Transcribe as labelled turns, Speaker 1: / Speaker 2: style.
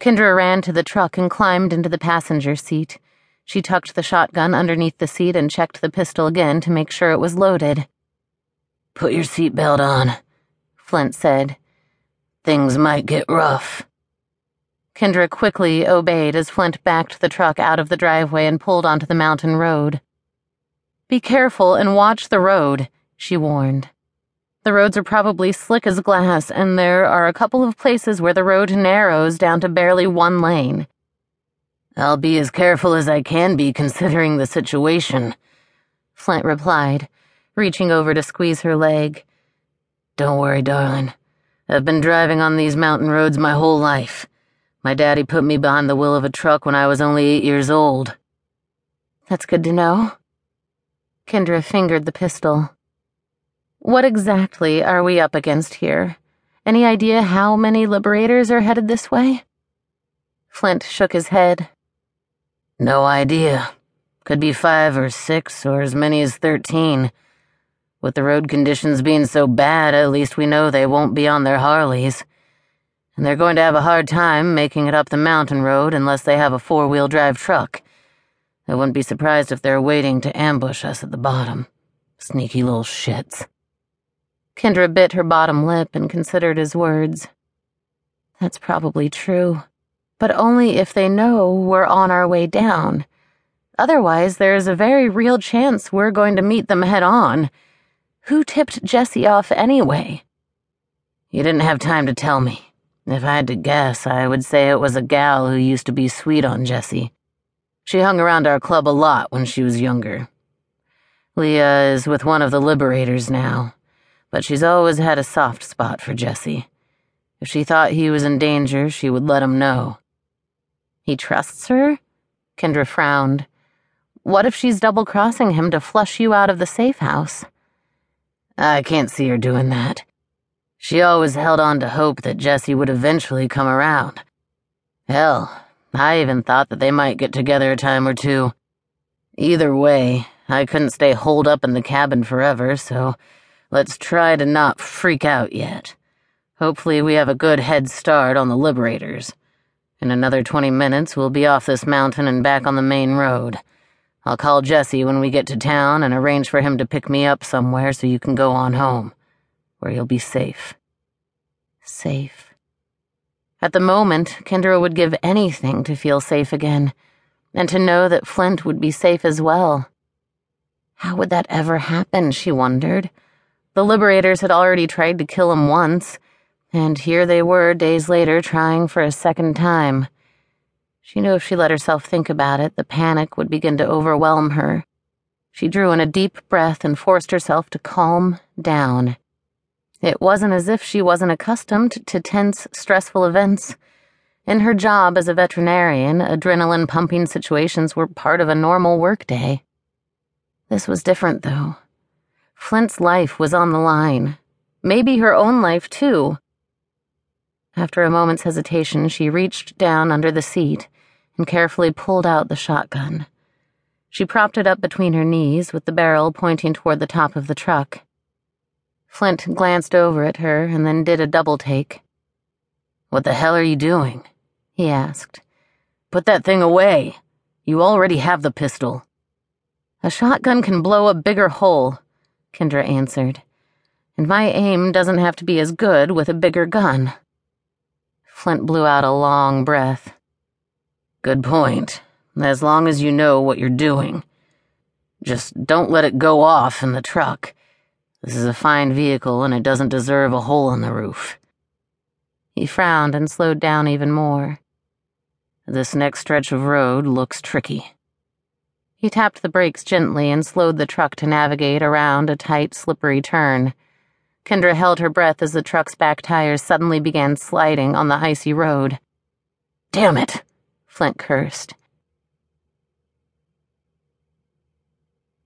Speaker 1: Kendra ran to the truck and climbed into the passenger seat. She tucked the shotgun underneath the seat and checked the pistol again to make sure it was loaded.
Speaker 2: Put your seatbelt on, Flint said. Things might get rough.
Speaker 1: Kendra quickly obeyed as Flint backed the truck out of the driveway and pulled onto the mountain road. Be careful and watch the road, she warned. The roads are probably slick as glass, and there are a couple of places where the road narrows down to barely one lane.
Speaker 2: I'll be as careful as I can be considering the situation, Flint replied, reaching over to squeeze her leg. Don't worry, darling. I've been driving on these mountain roads my whole life. My daddy put me behind the wheel of a truck when I was only eight years old.
Speaker 1: That's good to know. Kendra fingered the pistol. What exactly are we up against here? Any idea how many liberators are headed this way? Flint shook his head.
Speaker 2: No idea. Could be five or six or as many as thirteen. With the road conditions being so bad, at least we know they won't be on their Harleys. And they're going to have a hard time making it up the mountain road unless they have a four wheel drive truck. I wouldn't be surprised if they're waiting to ambush us at the bottom. Sneaky little shits.
Speaker 1: Kendra bit her bottom lip and considered his words. That's probably true, but only if they know we're on our way down. Otherwise, there's a very real chance we're going to meet them head on. Who tipped Jesse off anyway?
Speaker 2: You didn't have time to tell me. If I had to guess, I would say it was a gal who used to be sweet on Jesse. She hung around our club a lot when she was younger. Leah is with one of the Liberators now but she's always had a soft spot for Jesse. If she thought he was in danger, she would let him know.
Speaker 1: He trusts her? Kendra frowned. What if she's double crossing him to flush you out of the safe house?
Speaker 2: I can't see her doing that. She always held on to hope that Jesse would eventually come around. Hell, I even thought that they might get together a time or two. Either way, I couldn't stay holed up in the cabin forever, so Let's try to not freak out yet. Hopefully, we have a good head start on the Liberators. In another 20 minutes, we'll be off this mountain and back on the main road. I'll call Jesse when we get to town and arrange for him to pick me up somewhere so you can go on home, where you'll be safe.
Speaker 1: Safe. At the moment, Kendra would give anything to feel safe again, and to know that Flint would be safe as well. How would that ever happen, she wondered? The liberators had already tried to kill him once, and here they were days later trying for a second time. She knew if she let herself think about it, the panic would begin to overwhelm her. She drew in a deep breath and forced herself to calm down. It wasn't as if she wasn't accustomed to tense, stressful events. In her job as a veterinarian, adrenaline pumping situations were part of a normal workday. This was different, though. Flint's life was on the line. Maybe her own life, too. After a moment's hesitation, she reached down under the seat and carefully pulled out the shotgun. She propped it up between her knees, with the barrel pointing toward the top of the truck. Flint glanced over at her and then did a double take.
Speaker 2: What the hell are you doing?
Speaker 1: he asked.
Speaker 2: Put that thing away. You already have the pistol.
Speaker 1: A shotgun can blow a bigger hole, Kendra answered. And my aim doesn't have to be as good with a bigger gun. Flint blew out a long breath.
Speaker 2: Good point. As long as you know what you're doing. Just don't let it go off in the truck. This is a fine vehicle and it doesn't deserve a hole in the roof.
Speaker 1: He frowned and slowed down even more.
Speaker 2: This next stretch of road looks tricky.
Speaker 1: He tapped the brakes gently and slowed the truck to navigate around a tight, slippery turn. Kendra held her breath as the truck's back tires suddenly began sliding on the icy road.
Speaker 2: Damn it,
Speaker 1: Flint cursed.